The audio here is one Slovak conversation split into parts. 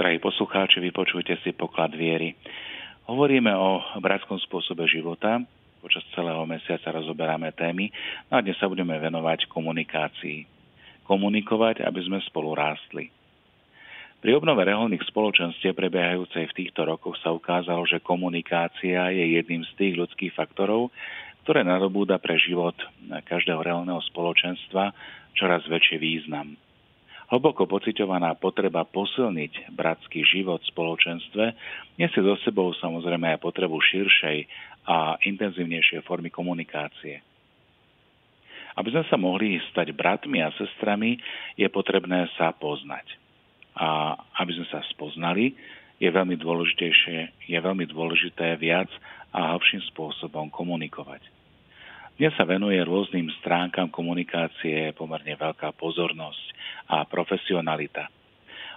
Drahí poslucháči, vypočujte si poklad viery. Hovoríme o bratskom spôsobe života. Počas celého mesiaca rozoberáme témy no a dnes sa budeme venovať komunikácii. Komunikovať, aby sme spolu rástli. Pri obnove reholných spoločenstiev prebiehajúcej v týchto rokoch sa ukázalo, že komunikácia je jedným z tých ľudských faktorov, ktoré nadobúda pre život každého reholného spoločenstva čoraz väčší význam. Hlboko pociťovaná potreba posilniť bratský život v spoločenstve nesie so sebou samozrejme aj potrebu širšej a intenzívnejšej formy komunikácie. Aby sme sa mohli stať bratmi a sestrami, je potrebné sa poznať. A aby sme sa spoznali, je veľmi, dôležitejšie, je veľmi dôležité viac a hĺbším spôsobom komunikovať. Dnes sa venuje rôznym stránkam komunikácie pomerne veľká pozornosť a profesionalita.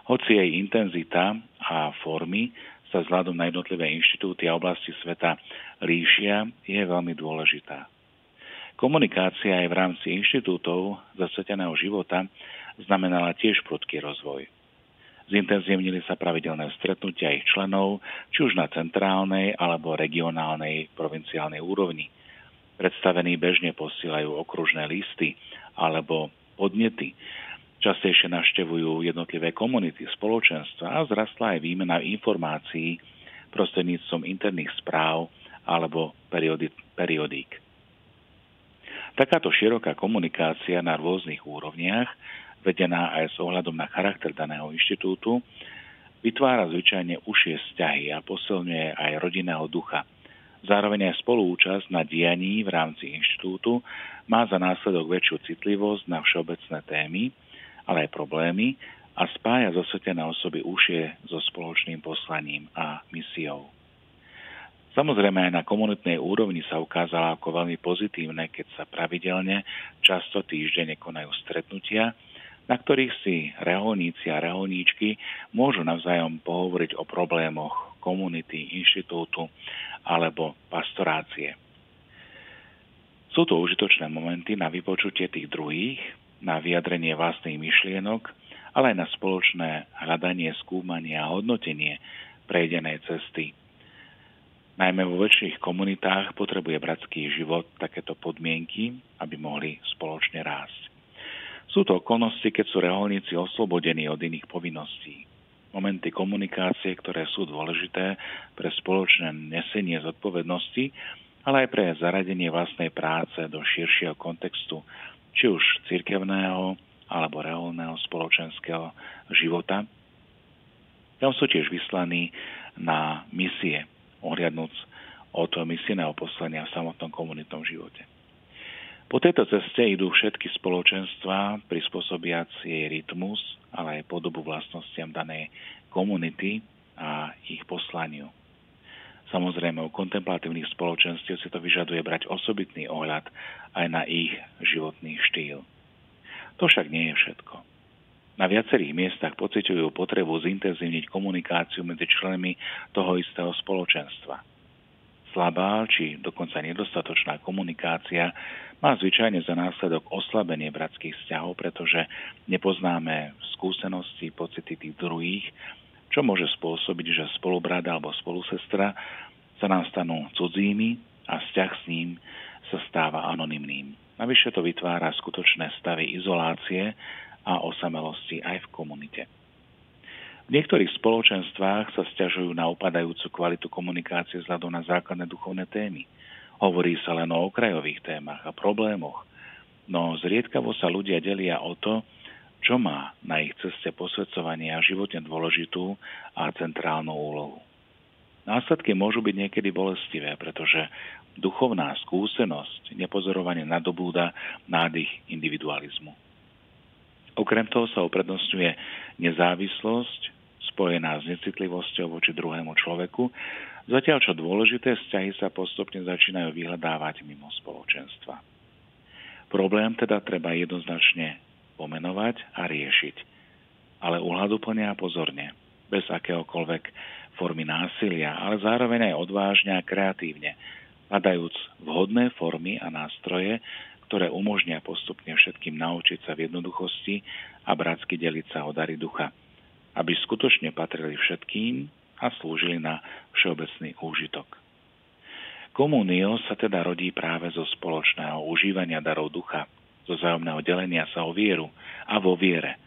Hoci jej intenzita a formy sa vzhľadom na jednotlivé inštitúty a oblasti sveta líšia, je veľmi dôležitá. Komunikácia aj v rámci inštitútov zasveteného života znamenala tiež prudký rozvoj. Zintenzívnili sa pravidelné stretnutia ich členov, či už na centrálnej alebo regionálnej provinciálnej úrovni – Predstavení bežne posílajú okružné listy alebo podnety. Častejšie navštevujú jednotlivé komunity, spoločenstva a zrastla aj výmena informácií prostredníctvom interných správ alebo periodík. Takáto široká komunikácia na rôznych úrovniach, vedená aj s ohľadom na charakter daného inštitútu, vytvára zvyčajne užšie vzťahy a posilňuje aj rodinného ducha – Zároveň aj spolúčasť na dianí v rámci inštitútu má za následok väčšiu citlivosť na všeobecné témy, ale aj problémy a spája zosvetené osoby užšie so spoločným poslaním a misiou. Samozrejme aj na komunitnej úrovni sa ukázala ako veľmi pozitívne, keď sa pravidelne, často týždenne konajú stretnutia, na ktorých si reholníci a reholníčky môžu navzájom pohovoriť o problémoch komunity, inštitútu alebo pastorácie. Sú to užitočné momenty na vypočutie tých druhých, na vyjadrenie vlastných myšlienok, ale aj na spoločné hľadanie, skúmanie a hodnotenie prejdenej cesty. Najmä vo väčších komunitách potrebuje bratský život takéto podmienky, aby mohli spoločne rásť. Sú to okolnosti, keď sú reholníci oslobodení od iných povinností momenty komunikácie, ktoré sú dôležité pre spoločné nesenie zodpovednosti, ale aj pre zaradenie vlastnej práce do širšieho kontextu, či už cirkevného alebo reálneho spoločenského života. Tam sú tiež vyslaní na misie, ohliadnúc od misijného poslania v samotnom komunitnom živote. Po tejto ceste idú všetky spoločenstva prispôsobiac jej rytmus, ale aj podobu vlastnostiam danej komunity a ich poslaniu. Samozrejme, u kontemplatívnych spoločenstiev si to vyžaduje brať osobitný ohľad aj na ich životný štýl. To však nie je všetko. Na viacerých miestach pociťujú potrebu zintenzívniť komunikáciu medzi členmi toho istého spoločenstva. Slabá či dokonca nedostatočná komunikácia má zvyčajne za následok oslabenie bratských vzťahov, pretože nepoznáme skúsenosti, pocity tých druhých, čo môže spôsobiť, že spolubrat alebo spolusestra sa nám stanú cudzími a vzťah s ním sa stáva anonymným. Navyše to vytvára skutočné stavy izolácie a osamelosti aj v komunite. V niektorých spoločenstvách sa stiažujú na upadajúcu kvalitu komunikácie vzhľadom na základné duchovné témy – Hovorí sa len o okrajových témach a problémoch, no zriedkavo sa ľudia delia o to, čo má na ich ceste posvedcovania životne dôležitú a centrálnu úlohu. Následky môžu byť niekedy bolestivé, pretože duchovná skúsenosť nepozorovane nadobúda nádych individualizmu. Okrem toho sa uprednostňuje nezávislosť spojená s necitlivosťou voči druhému človeku Zatiaľ čo dôležité vzťahy sa postupne začínajú vyhľadávať mimo spoločenstva. Problém teda treba jednoznačne pomenovať a riešiť, ale uhľaduplne a pozorne, bez akéhokoľvek formy násilia, ale zároveň aj odvážne a kreatívne, hľadajúc vhodné formy a nástroje, ktoré umožnia postupne všetkým naučiť sa v jednoduchosti a bratsky deliť sa o dary ducha, aby skutočne patrili všetkým a slúžili na všeobecný úžitok. Komunio sa teda rodí práve zo spoločného užívania darov ducha, zo zájomného delenia sa o vieru a vo viere,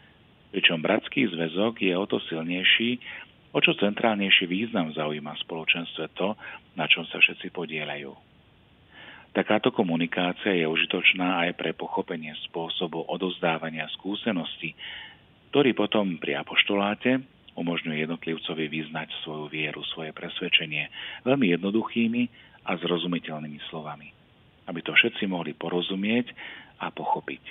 pričom bratský zväzok je o to silnejší, o čo centrálnejší význam zaujíma v spoločenstve to, na čom sa všetci podielajú. Takáto komunikácia je užitočná aj pre pochopenie spôsobu odozdávania skúseností, ktorý potom pri apoštoláte umožňuje jednotlivcovi vyznať svoju vieru, svoje presvedčenie veľmi jednoduchými a zrozumiteľnými slovami, aby to všetci mohli porozumieť a pochopiť.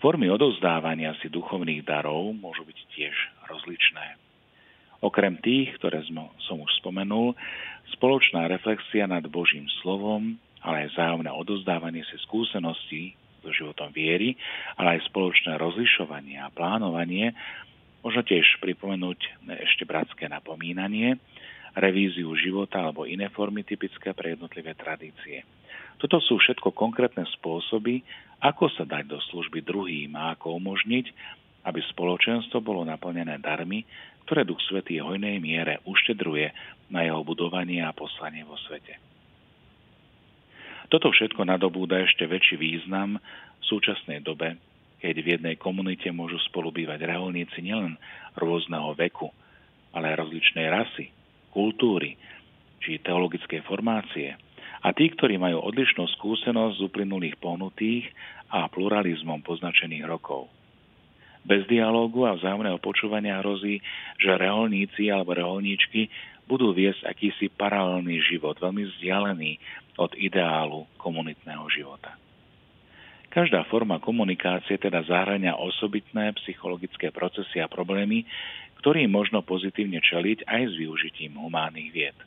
Formy odovzdávania si duchovných darov môžu byť tiež rozličné. Okrem tých, ktoré som už spomenul, spoločná reflexia nad Božím slovom, ale aj vzájomné odozdávanie si skúseností so životom viery, ale aj spoločné rozlišovanie a plánovanie Možno tiež pripomenúť ešte bratské napomínanie, revíziu života alebo iné formy typické pre jednotlivé tradície. Toto sú všetko konkrétne spôsoby, ako sa dať do služby druhým a ako umožniť, aby spoločenstvo bolo naplnené darmi, ktoré Duch Svetý v hojnej miere uštedruje na jeho budovanie a poslanie vo svete. Toto všetko nadobúda ešte väčší význam v súčasnej dobe, keď v jednej komunite môžu spolu bývať reholníci nielen rôzneho veku, ale aj rozličnej rasy, kultúry či teologickej formácie. A tí, ktorí majú odlišnú skúsenosť z uplynulých pohnutých a pluralizmom poznačených rokov. Bez dialógu a vzájomného počúvania hrozí, že reholníci alebo reholníčky budú viesť akýsi paralelný život, veľmi vzdialený od ideálu komunitného života. Každá forma komunikácie teda zahrania osobitné psychologické procesy a problémy, ktorým možno pozitívne čeliť aj s využitím humánnych vied.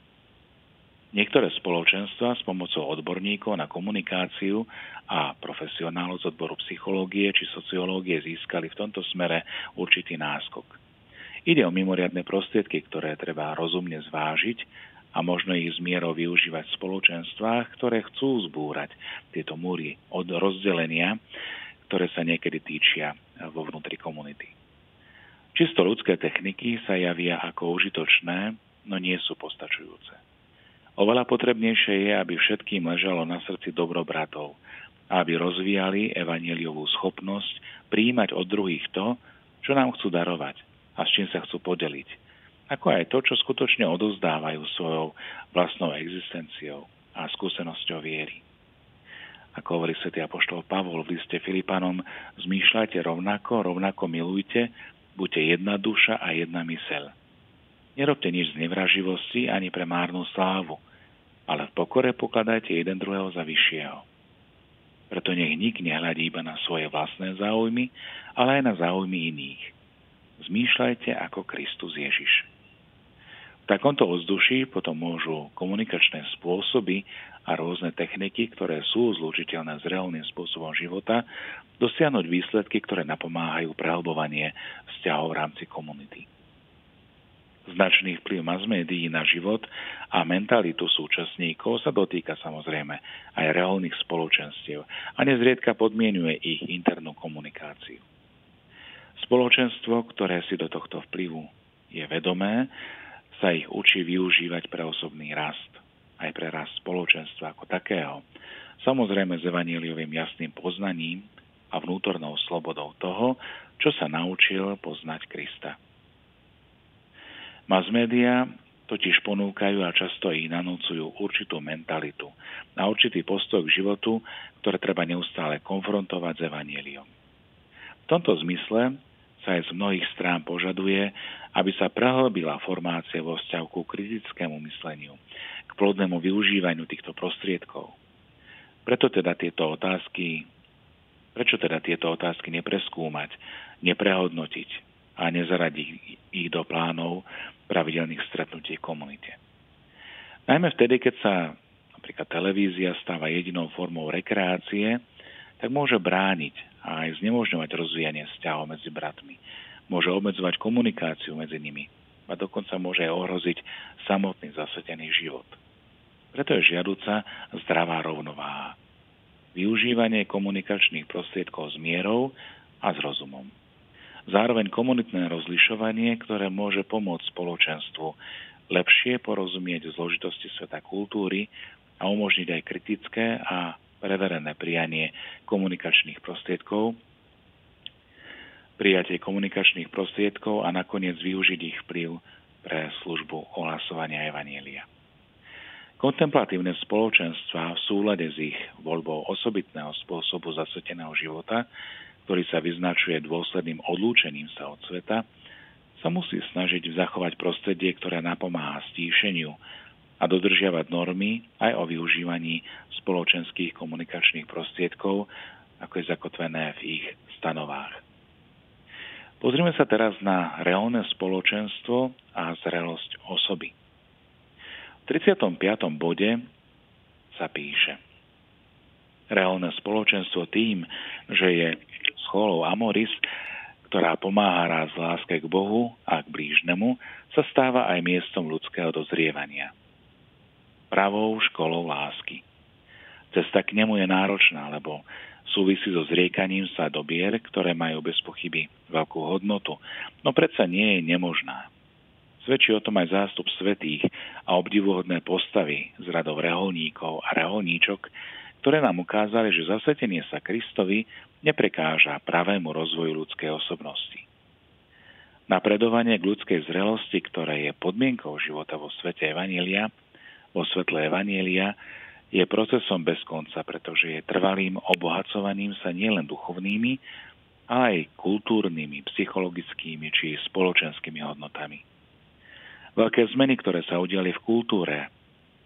Niektoré spoločenstva s pomocou odborníkov na komunikáciu a profesionálov z odboru psychológie či sociológie získali v tomto smere určitý náskok. Ide o mimoriadne prostriedky, ktoré treba rozumne zvážiť a možno ich zmierou využívať v spoločenstvách, ktoré chcú zbúrať tieto múry od rozdelenia, ktoré sa niekedy týčia vo vnútri komunity. Čisto ľudské techniky sa javia ako užitočné, no nie sú postačujúce. Oveľa potrebnejšie je, aby všetkým ležalo na srdci dobro bratov aby rozvíjali evaneliovú schopnosť príjmať od druhých to, čo nám chcú darovať a s čím sa chcú podeliť ako aj to, čo skutočne odozdávajú svojou vlastnou existenciou a skúsenosťou viery. Ako hovorí svätý Apoštol Pavol v liste Filipanom, zmýšľajte rovnako, rovnako milujte, buďte jedna duša a jedna mysel. Nerobte nič z nevraživosti ani pre márnu slávu, ale v pokore pokladajte jeden druhého za vyššieho. Preto nech nik nehľadí iba na svoje vlastné záujmy, ale aj na záujmy iných. Zmýšľajte ako Kristus Ježiš. V takomto ovzduší potom môžu komunikačné spôsoby a rôzne techniky, ktoré sú zlučiteľné s reálnym spôsobom života, dosiahnuť výsledky, ktoré napomáhajú prehlbovanie vzťahov v rámci komunity. Značný vplyv mass médií na život a mentalitu súčasníkov sa dotýka samozrejme aj reálnych spoločenstiev a nezriedka podmienuje ich internú komunikáciu. Spoločenstvo, ktoré si do tohto vplyvu je vedomé, sa ich učí využívať pre osobný rast, aj pre rast spoločenstva ako takého. Samozrejme s evaníliovým jasným poznaním a vnútornou slobodou toho, čo sa naučil poznať Krista. Mass media totiž ponúkajú a často ich nanúcujú určitú mentalitu a určitý postoj k životu, ktoré treba neustále konfrontovať s evaníliom. V tomto zmysle sa aj z mnohých strán požaduje, aby sa prehlbila formácia vo vzťahu ku kritickému mysleniu, k plodnému využívaniu týchto prostriedkov. Preto teda tieto otázky, prečo teda tieto otázky nepreskúmať, neprehodnotiť a nezaradiť ich do plánov pravidelných stretnutí komunite. Najmä vtedy, keď sa napríklad televízia stáva jedinou formou rekreácie, tak môže brániť a aj znemožňovať rozvíjanie vzťahov medzi bratmi. Môže obmedzovať komunikáciu medzi nimi a dokonca môže aj ohroziť samotný zasvetený život. Preto je žiaduca zdravá rovnováha. Využívanie komunikačných prostriedkov s mierou a s rozumom. Zároveň komunitné rozlišovanie, ktoré môže pomôcť spoločenstvu lepšie porozumieť zložitosti sveta kultúry a umožniť aj kritické a preverené prijanie komunikačných prostriedkov, prijatie komunikačných prostriedkov a nakoniec využiť ich vplyv pre službu ohlasovania Evanielia. Kontemplatívne spoločenstva v súlade s ich voľbou osobitného spôsobu zasveteného života, ktorý sa vyznačuje dôsledným odlúčením sa od sveta, sa musí snažiť zachovať prostredie, ktoré napomáha stíšeniu a dodržiavať normy aj o využívaní spoločenských komunikačných prostriedkov, ako je zakotvené v ich stanovách. Pozrime sa teraz na reálne spoločenstvo a zrelosť osoby. V 35. bode sa píše Reálne spoločenstvo tým, že je scholou Amoris, ktorá pomáha raz láske k Bohu a k blížnemu, sa stáva aj miestom ľudského dozrievania. Pravou školou lásky. Cesta k nemu je náročná, lebo súvisí so zriekaním sa dobier, ktoré majú bez pochyby veľkú hodnotu, no predsa nie je nemožná. Svedčí o tom aj zástup svetých a obdivuhodné postavy z radov reholníkov a reholníčok, ktoré nám ukázali, že zasvetenie sa Kristovi neprekáža pravému rozvoju ľudskej osobnosti. Napredovanie k ľudskej zrelosti, ktoré je podmienkou života vo svete Evanielia, vo svetle Evanielia, je procesom bez konca, pretože je trvalým obohacovaním sa nielen duchovnými, ale aj kultúrnymi, psychologickými či spoločenskými hodnotami. Veľké zmeny, ktoré sa udiali v kultúre,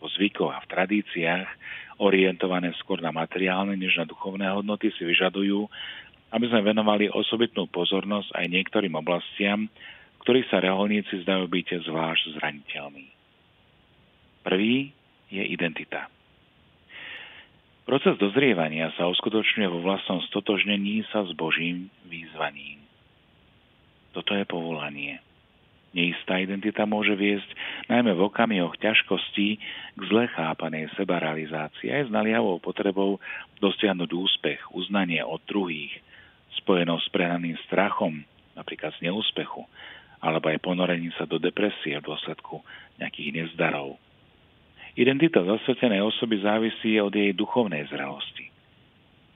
vo zvykoch a v tradíciách, orientované skôr na materiálne než na duchovné hodnoty, si vyžadujú, aby sme venovali osobitnú pozornosť aj niektorým oblastiam, ktorých sa reholníci zdajú byť zvlášť zraniteľní. Prvý je identita. Proces dozrievania sa uskutočňuje vo vlastnom stotožnení sa s Božím výzvaním. Toto je povolanie. Neistá identita môže viesť najmä v okamihoch ťažkostí k zle chápanej sebarealizácii aj s naliavou potrebou dosiahnuť úspech, uznanie od druhých, spojenou s prehnaným strachom, napríklad z neúspechu, alebo aj ponorením sa do depresie v dôsledku nejakých nezdarov. Identita zasvetenej osoby závisí od jej duchovnej zrelosti.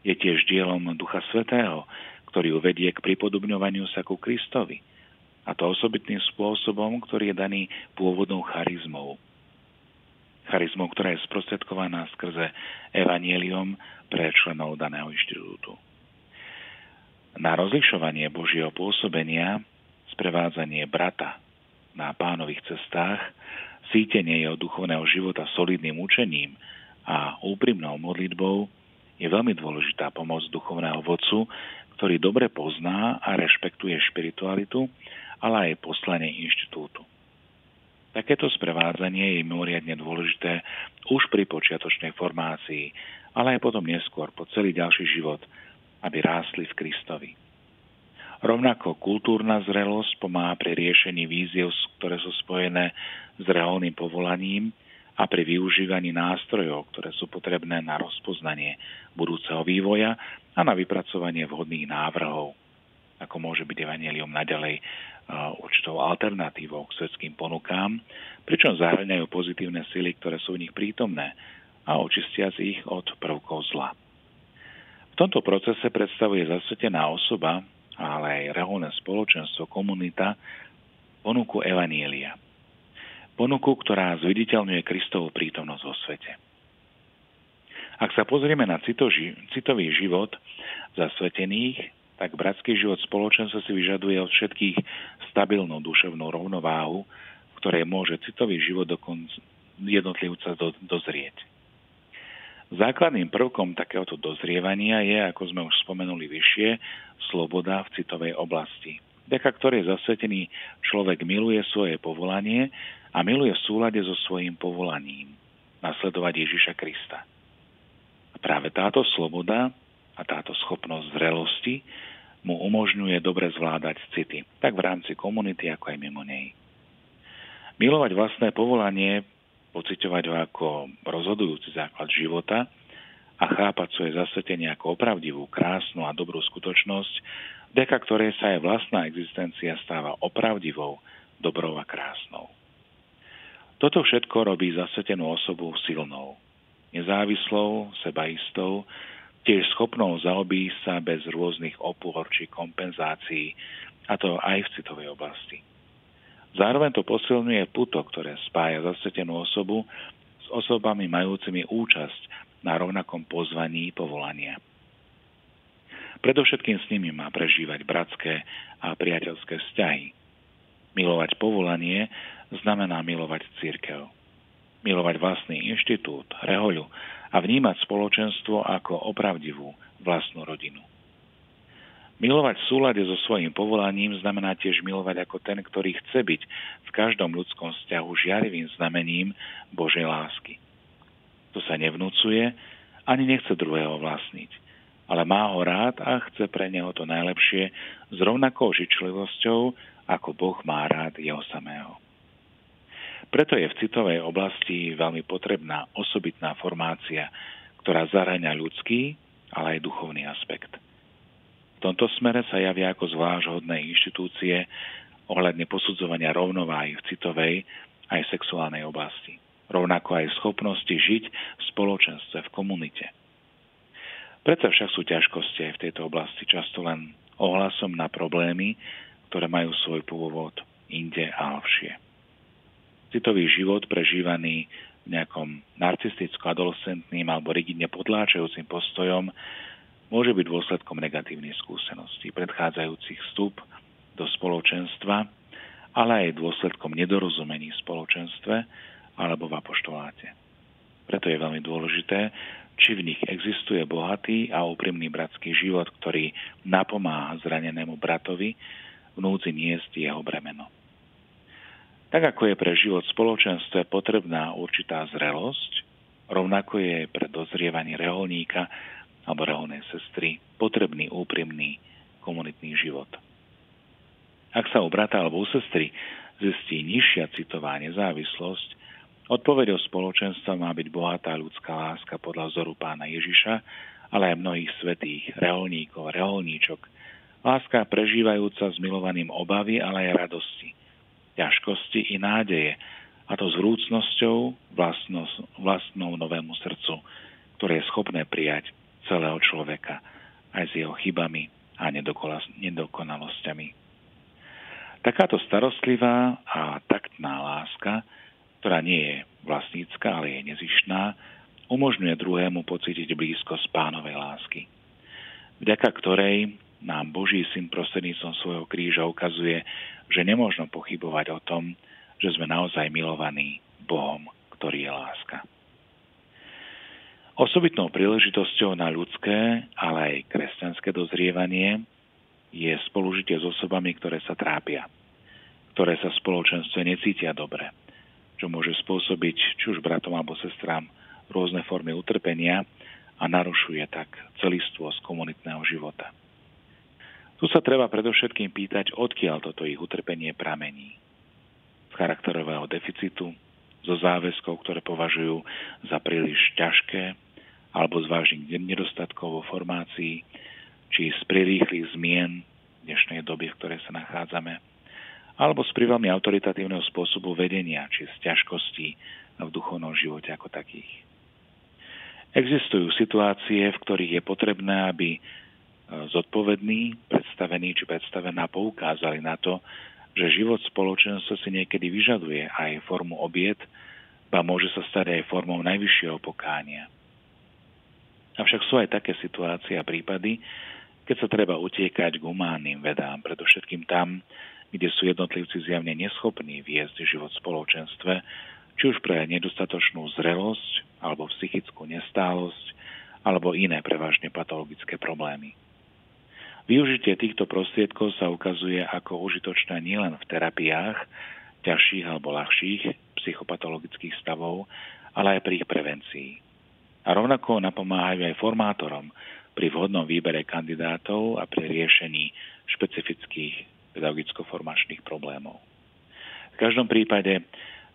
Je tiež dielom Ducha Svetého, ktorý ju vedie k pripodobňovaniu sa ku Kristovi – a to osobitným spôsobom, ktorý je daný pôvodnou charizmou. Charizmou, ktorá je sprostredkovaná skrze evanielium pre členov daného inštitútu. Na rozlišovanie Božieho pôsobenia, sprevádzanie brata na pánových cestách, sítenie jeho duchovného života solidným učením a úprimnou modlitbou je veľmi dôležitá pomoc duchovného vodcu, ktorý dobre pozná a rešpektuje špiritualitu ale aj poslanie inštitútu. Takéto sprevádzanie je mimoriadne dôležité už pri počiatočnej formácii, ale aj potom neskôr po celý ďalší život, aby rástli v Kristovi. Rovnako kultúrna zrelosť pomáha pri riešení víziev, ktoré sú spojené s reálnym povolaním a pri využívaní nástrojov, ktoré sú potrebné na rozpoznanie budúceho vývoja a na vypracovanie vhodných návrhov, ako môže byť Evangelium naďalej určitou alternatívou k svetským ponukám, pričom zahrňajú pozitívne sily, ktoré sú v nich prítomné a očistiac ich od prvkov zla. V tomto procese predstavuje zasvetená osoba, ale aj reholné spoločenstvo, komunita, ponuku Evanielia. Ponuku, ktorá zviditeľňuje Kristovú prítomnosť vo svete. Ak sa pozrieme na citový život zasvetených, tak bratský život spoločenstva si vyžaduje od všetkých stabilnú duševnú rovnováhu, v ktorej môže citový život jednotlivca do, dozrieť. Základným prvkom takéhoto dozrievania je, ako sme už spomenuli vyššie, sloboda v citovej oblasti, vďaka ktorej zasvetený človek miluje svoje povolanie a miluje v súlade so svojím povolaním nasledovať Ježiša Krista. A práve táto sloboda a táto schopnosť zrelosti mu umožňuje dobre zvládať city, tak v rámci komunity, ako aj mimo nej. Milovať vlastné povolanie, pociťovať ho ako rozhodujúci základ života a chápať svoje zasvetenie ako opravdivú, krásnu a dobrú skutočnosť, vďaka ktorej sa aj vlastná existencia stáva opravdivou, dobrou a krásnou. Toto všetko robí zasvetenú osobu silnou, nezávislou, sebaistou, tiež schopnou zaobísť sa bez rôznych opôr či kompenzácií, a to aj v citovej oblasti. Zároveň to posilňuje puto, ktoré spája zasvetenú osobu s osobami majúcimi účasť na rovnakom pozvaní povolania. Predovšetkým s nimi má prežívať bratské a priateľské vzťahy. Milovať povolanie znamená milovať církev. Milovať vlastný inštitút, rehoľu a vnímať spoločenstvo ako opravdivú vlastnú rodinu. Milovať v súlade so svojím povolaním znamená tiež milovať ako ten, ktorý chce byť v každom ľudskom vzťahu žiarivým znamením Božej lásky. To sa nevnúcuje, ani nechce druhého vlastniť, ale má ho rád a chce pre neho to najlepšie s rovnakou žičlivosťou, ako Boh má rád jeho samého. Preto je v citovej oblasti veľmi potrebná osobitná formácia, ktorá zahrania ľudský, ale aj duchovný aspekt – v tomto smere sa javia ako zvlášť hodné inštitúcie ohľadne posudzovania rovnováhy v citovej aj sexuálnej oblasti. Rovnako aj schopnosti žiť v spoločenstve, v komunite. Preto však sú ťažkosti aj v tejto oblasti často len ohlasom na problémy, ktoré majú svoj pôvod inde a hlbšie. Citový život prežívaný nejakom narcisticko-adolescentným alebo rigidne podláčajúcim postojom môže byť dôsledkom negatívnych skúseností predchádzajúcich vstup do spoločenstva, ale aj dôsledkom nedorozumení v spoločenstve alebo v apoštoláte. Preto je veľmi dôležité, či v nich existuje bohatý a úprimný bratský život, ktorý napomáha zranenému bratovi v núdzi niesť jeho bremeno. Tak ako je pre život v spoločenstve potrebná určitá zrelosť, rovnako je pre dozrievanie reholníka alebo reholnej sestry potrebný úprimný komunitný život. Ak sa u brata alebo u sestry zistí nižšia citová nezávislosť, odpovedou spoločenstva má byť bohatá ľudská láska podľa vzoru pána Ježiša, ale aj mnohých svetých, reholníkov, reholníčok. Láska prežívajúca s milovaným obavy, ale aj radosti, ťažkosti i nádeje, a to s vrúcnosťou vlastnou, novému srdcu, ktoré je schopné prijať celého človeka, aj s jeho chybami a nedokonalosťami. Takáto starostlivá a taktná láska, ktorá nie je vlastnícka, ale je nezišná, umožňuje druhému pocítiť blízkosť pánovej lásky, vďaka ktorej nám Boží syn prostredníctvom svojho kríža ukazuje, že nemôžno pochybovať o tom, že sme naozaj milovaní Bohom, ktorý je láska. Osobitnou príležitosťou na ľudské, ale aj kresťanské dozrievanie je spolužitie s osobami, ktoré sa trápia, ktoré sa v spoločenstve necítia dobre, čo môže spôsobiť či už bratom alebo sestrám rôzne formy utrpenia a narušuje tak celistvosť komunitného života. Tu sa treba predovšetkým pýtať, odkiaľ toto ich utrpenie pramení. Z charakterového deficitu, zo záväzkov, ktoré považujú za príliš ťažké alebo z vážnych nedostatkov vo formácii, či z prirýchlych zmien dnešnej doby, v ktorej sa nachádzame, alebo z veľmi autoritatívneho spôsobu vedenia, či z ťažkostí v duchovnom živote ako takých. Existujú situácie, v ktorých je potrebné, aby zodpovední, predstavení či predstavená poukázali na to, že život spoločenstva si niekedy vyžaduje aj formu obiet, ba môže sa stať aj formou najvyššieho pokánia – Avšak sú aj také situácie a prípady, keď sa treba utiekať k humánnym vedám, predovšetkým tam, kde sú jednotlivci zjavne neschopní viesť život v spoločenstve, či už pre nedostatočnú zrelosť alebo psychickú nestálosť, alebo iné prevažne patologické problémy. Využitie týchto prostriedkov sa ukazuje ako užitočné nielen v terapiách ťažších alebo ľahších psychopatologických stavov, ale aj pri ich prevencii a rovnako napomáhajú aj formátorom pri vhodnom výbere kandidátov a pri riešení špecifických pedagogicko-formačných problémov. V každom prípade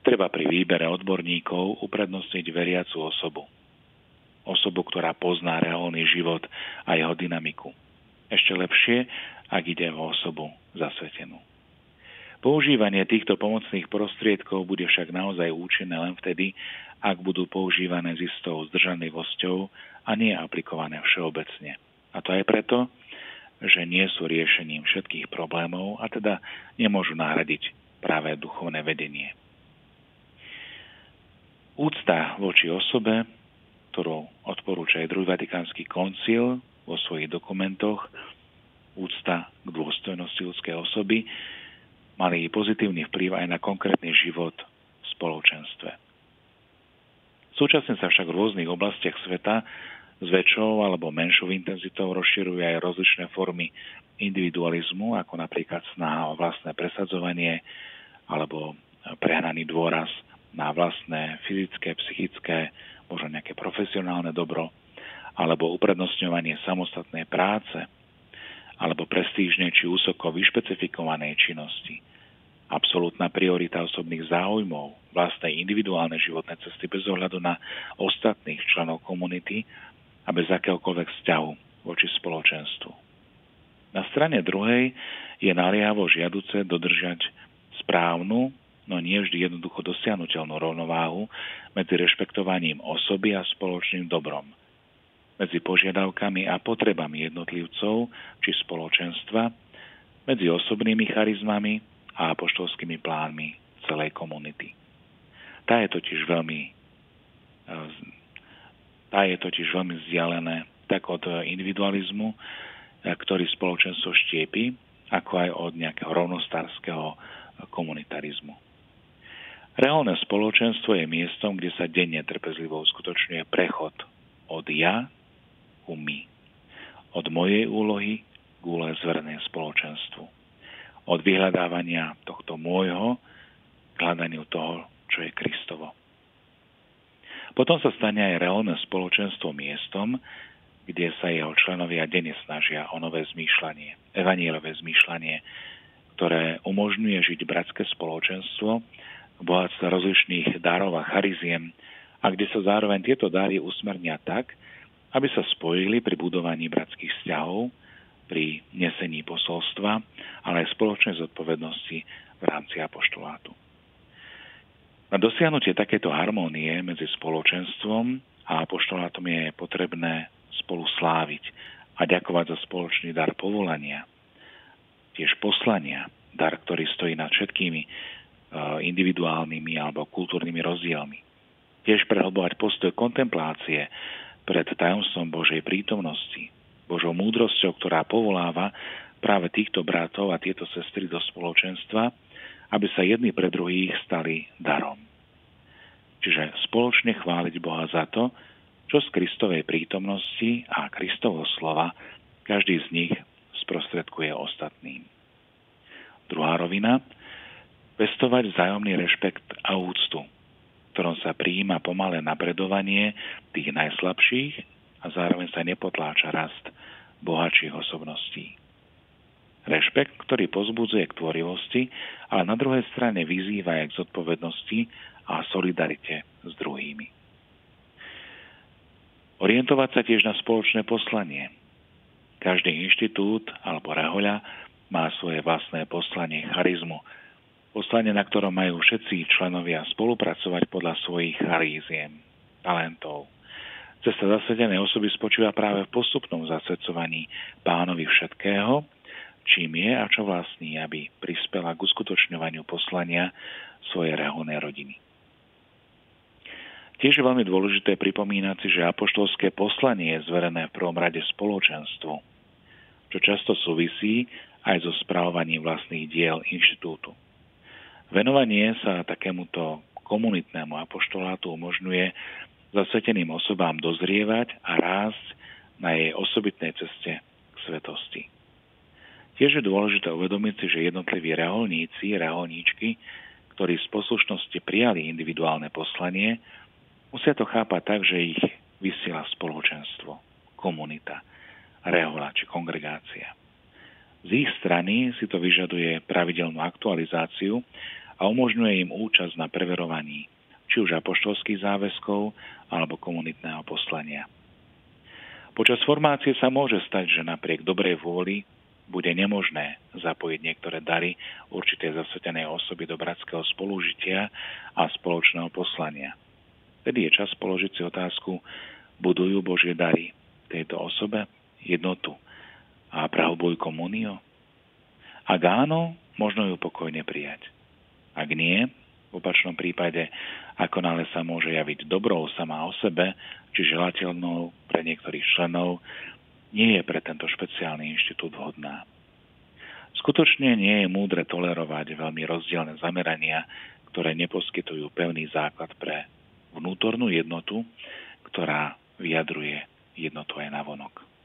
treba pri výbere odborníkov uprednostniť veriacu osobu. osobu, ktorá pozná reálny život a jeho dynamiku. Ešte lepšie, ak ide o osobu zasvetenú. Používanie týchto pomocných prostriedkov bude však naozaj účinné len vtedy, ak budú používané s istou zdržanlivosťou a nie aplikované všeobecne. A to aj preto, že nie sú riešením všetkých problémov a teda nemôžu nahradiť práve duchovné vedenie. Úcta voči osobe, ktorú odporúča aj druhý vatikánsky koncil vo svojich dokumentoch, úcta k dôstojnosti ľudskej osoby, mali pozitívny vplyv aj na konkrétny život v spoločenstve. Súčasne sa však v rôznych oblastiach sveta s väčšou alebo menšou intenzitou rozširujú aj rozličné formy individualizmu, ako napríklad snaha o vlastné presadzovanie alebo prehnaný dôraz na vlastné fyzické, psychické, možno nejaké profesionálne dobro, alebo uprednostňovanie samostatnej práce, alebo prestížnej či úsoko vyšpecifikovanej činnosti. Absolútna priorita osobných záujmov, vlastnej individuálnej životnej cesty bez ohľadu na ostatných členov komunity a bez akéhokoľvek vzťahu voči spoločenstvu. Na strane druhej je naliehavo žiaduce dodržať správnu, no nie vždy jednoducho dosiahnutelnú rovnováhu medzi rešpektovaním osoby a spoločným dobrom, medzi požiadavkami a potrebami jednotlivcov či spoločenstva, medzi osobnými charizmami a apoštolskými plánmi celej komunity. Tá je totiž veľmi tá je totiž veľmi vzdialené tak od individualizmu, ktorý spoločenstvo štiepi, ako aj od nejakého rovnostárskeho komunitarizmu. Reálne spoločenstvo je miestom, kde sa denne trpezlivo uskutočňuje prechod od ja ku my. Od mojej úlohy k úlohe zvernej spoločenstvu. Od vyhľadávania tohto môjho k hľadaniu toho, čo je Kristovo. Potom sa stane aj reálne spoločenstvo miestom, kde sa jeho členovia denne snažia o nové zmýšľanie, evanielové zmýšľanie, ktoré umožňuje žiť bratské spoločenstvo, bohatstva rozličných darov a chariziem a kde sa zároveň tieto dary usmernia tak, aby sa spojili pri budovaní bratských vzťahov, pri nesení posolstva, ale aj spoločnej zodpovednosti v rámci apoštolátu. Na dosiahnutie takéto harmónie medzi spoločenstvom a apoštolátom je potrebné spolu sláviť a ďakovať za spoločný dar povolania, tiež poslania, dar, ktorý stojí nad všetkými e, individuálnymi alebo kultúrnymi rozdielmi. Tiež prehlbovať postoj kontemplácie pred tajomstvom Božej prítomnosti, Božou múdrosťou, ktorá povoláva práve týchto bratov a tieto sestry do spoločenstva, aby sa jedni pre druhých stali darom. Čiže spoločne chváliť Boha za to, čo z Kristovej prítomnosti a Kristovo slova každý z nich sprostredkuje ostatným. Druhá rovina, pestovať vzájomný rešpekt a úctu, ktorom sa prijíma pomalé napredovanie tých najslabších a zároveň sa nepotláča rast bohatších osobností. Rešpekt, ktorý pozbudzuje k tvorivosti, ale na druhej strane vyzýva aj k zodpovednosti a solidarite s druhými. Orientovať sa tiež na spoločné poslanie. Každý inštitút alebo rehoľa má svoje vlastné poslanie charizmu. Poslanie, na ktorom majú všetci členovia spolupracovať podľa svojich charíziem, talentov. Cesta zasvedenej osoby spočíva práve v postupnom zasvedcovaní pánovi všetkého, čím je a čo vlastní, aby prispela k uskutočňovaniu poslania svojej reholnej rodiny. Tiež je veľmi dôležité pripomínať si, že apoštolské poslanie je zverené v prvom rade spoločenstvu, čo často súvisí aj so správovaním vlastných diel inštitútu. Venovanie sa takémuto komunitnému apoštolátu umožňuje zasveteným osobám dozrievať a rásť na jej osobitnej ceste k svetosti. Tiež je dôležité uvedomiť si, že jednotliví reholníci, reholníčky, ktorí z poslušnosti prijali individuálne poslanie, musia to chápať tak, že ich vysiela spoločenstvo, komunita, rehola či kongregácia. Z ich strany si to vyžaduje pravidelnú aktualizáciu a umožňuje im účasť na preverovaní či už apoštolských záväzkov alebo komunitného poslania. Počas formácie sa môže stať, že napriek dobrej vôli bude nemožné zapojiť niektoré dary určitej zasvetenej osoby do bratského spolužitia a spoločného poslania. Tedy je čas položiť si otázku, budujú Božie dary tejto osobe jednotu a prahobujú komunio? Ak áno, možno ju pokojne prijať. Ak nie, v opačnom prípade, ako nále sa môže javiť dobrou sama o sebe, či želateľnou pre niektorých členov, nie je pre tento špeciálny inštitút vhodná. Skutočne nie je múdre tolerovať veľmi rozdielne zamerania, ktoré neposkytujú pevný základ pre vnútornú jednotu, ktorá vyjadruje jednotu aj navonok.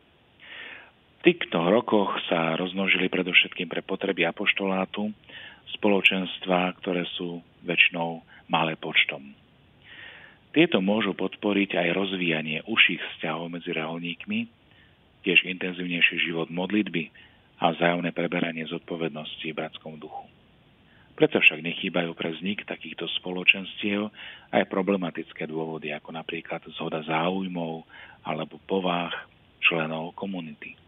Týchto rokoch sa rozmnožili predovšetkým pre potreby apoštolátu spoločenstva, ktoré sú väčšinou malé počtom. Tieto môžu podporiť aj rozvíjanie užších vzťahov medzi reholníkmi, tiež intenzívnejší život modlitby a vzájomné preberanie zodpovednosti v bratskom duchu. Preto však nechýbajú pre vznik takýchto spoločenstiev aj problematické dôvody, ako napríklad zhoda záujmov alebo povách členov komunity.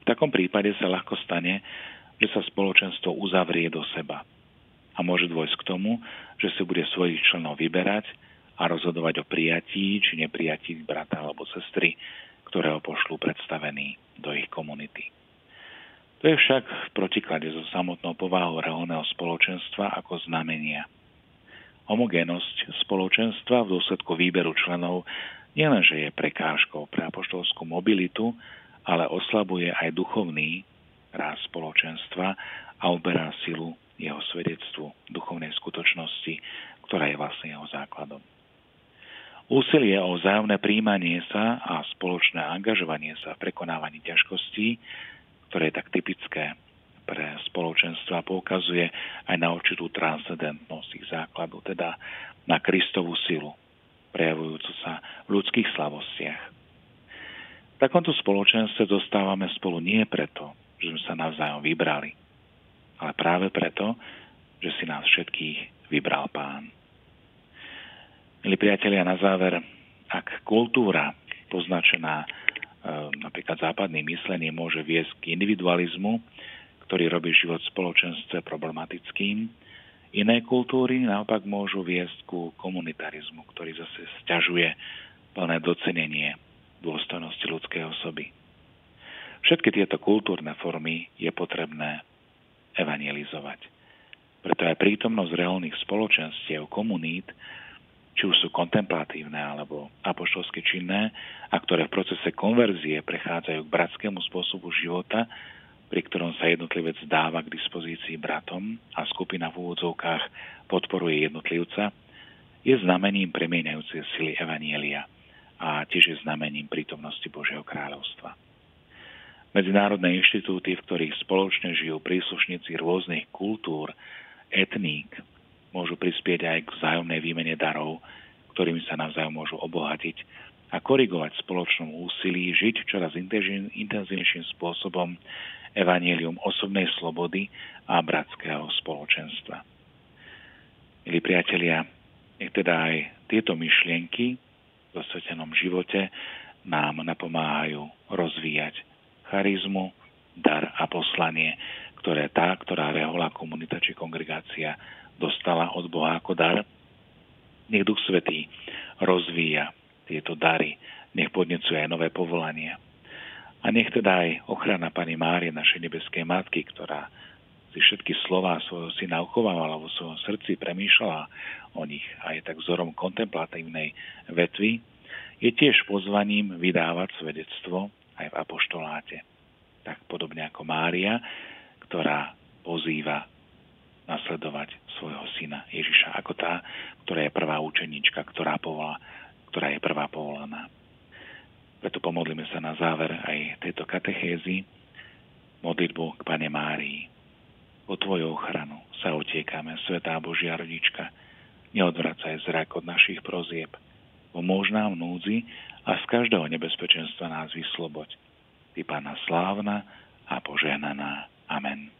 V takom prípade sa ľahko stane, že sa spoločenstvo uzavrie do seba – a môže dôjsť k tomu, že si bude svojich členov vyberať a rozhodovať o prijatí či neprijatí brata alebo sestry, ktorého pošlú predstavený do ich komunity. To je však v protiklade so samotnou povahou reholného spoločenstva ako znamenia. Homogénosť spoločenstva v dôsledku výberu členov nielenže je prekážkou pre apoštolskú mobilitu, ale oslabuje aj duchovný ráz spoločenstva a uberá silu jeho svedectvu duchovnej skutočnosti, ktorá je vlastne jeho základom. Úsilie o vzájomné príjmanie sa a spoločné angažovanie sa v prekonávaní ťažkostí, ktoré je tak typické pre spoločenstva, poukazuje aj na určitú transcendentnosť ich základu, teda na Kristovú silu, prejavujúcu sa v ľudských slavostiach. Takomto spoločenstve zostávame spolu nie preto, že sme sa navzájom vybrali, ale práve preto, že si nás všetkých vybral pán. Milí priatelia, na záver, ak kultúra poznačená e, napríklad západným myslením môže viesť k individualizmu, ktorý robí život v spoločenstve problematickým, iné kultúry naopak môžu viesť ku komunitarizmu, ktorý zase stiažuje plné docenenie dôstojnosti ľudskej osoby. Všetky tieto kultúrne formy je potrebné evangelizovať. Preto aj prítomnosť reálnych spoločenstiev, komunít, či už sú kontemplatívne alebo apoštolsky činné a ktoré v procese konverzie prechádzajú k bratskému spôsobu života, pri ktorom sa jednotlivec dáva k dispozícii bratom a skupina v úvodzovkách podporuje jednotlivca, je znamením premieňajúcej sily Evanielia a tiež je znamením prítomnosti Božieho kráľovstva. Medzinárodné inštitúty, v ktorých spoločne žijú príslušníci rôznych kultúr, etník, môžu prispieť aj k vzájomnej výmene darov, ktorými sa navzájom môžu obohatiť a korigovať spoločnom úsilí žiť čoraz intenzívnejším spôsobom evanílium osobnej slobody a bratského spoločenstva. Milí priatelia, nech teda aj tieto myšlienky v osvetenom živote nám napomáhajú rozvíjať charizmu, dar a poslanie, ktoré tá, ktorá reholá komunita či kongregácia dostala od Boha ako dar. Nech Duch Svetý rozvíja tieto dary, nech podnecuje aj nové povolania. A nech teda aj ochrana Pani Márie, našej nebeskej matky, ktorá si všetky slova svojho syna uchovávala vo svojom srdci, premýšľala o nich a je tak vzorom kontemplatívnej vetvy, je tiež pozvaním vydávať svedectvo aj v apoštoláte. Tak podobne ako Mária, ktorá pozýva nasledovať svojho syna Ježiša ako tá, ktorá je prvá učenička, ktorá, povolá, ktorá je prvá povolaná. Preto pomodlíme sa na záver aj tejto katechézy modlitbu k Pane Márii. O Tvoju ochranu sa otiekame, Svetá Božia rodička. Neodvracaj zrak od našich prozieb. Pomôž nám núdzi a z každého nebezpečenstva nás vysloboď. Ty Pána slávna a poženaná. Amen.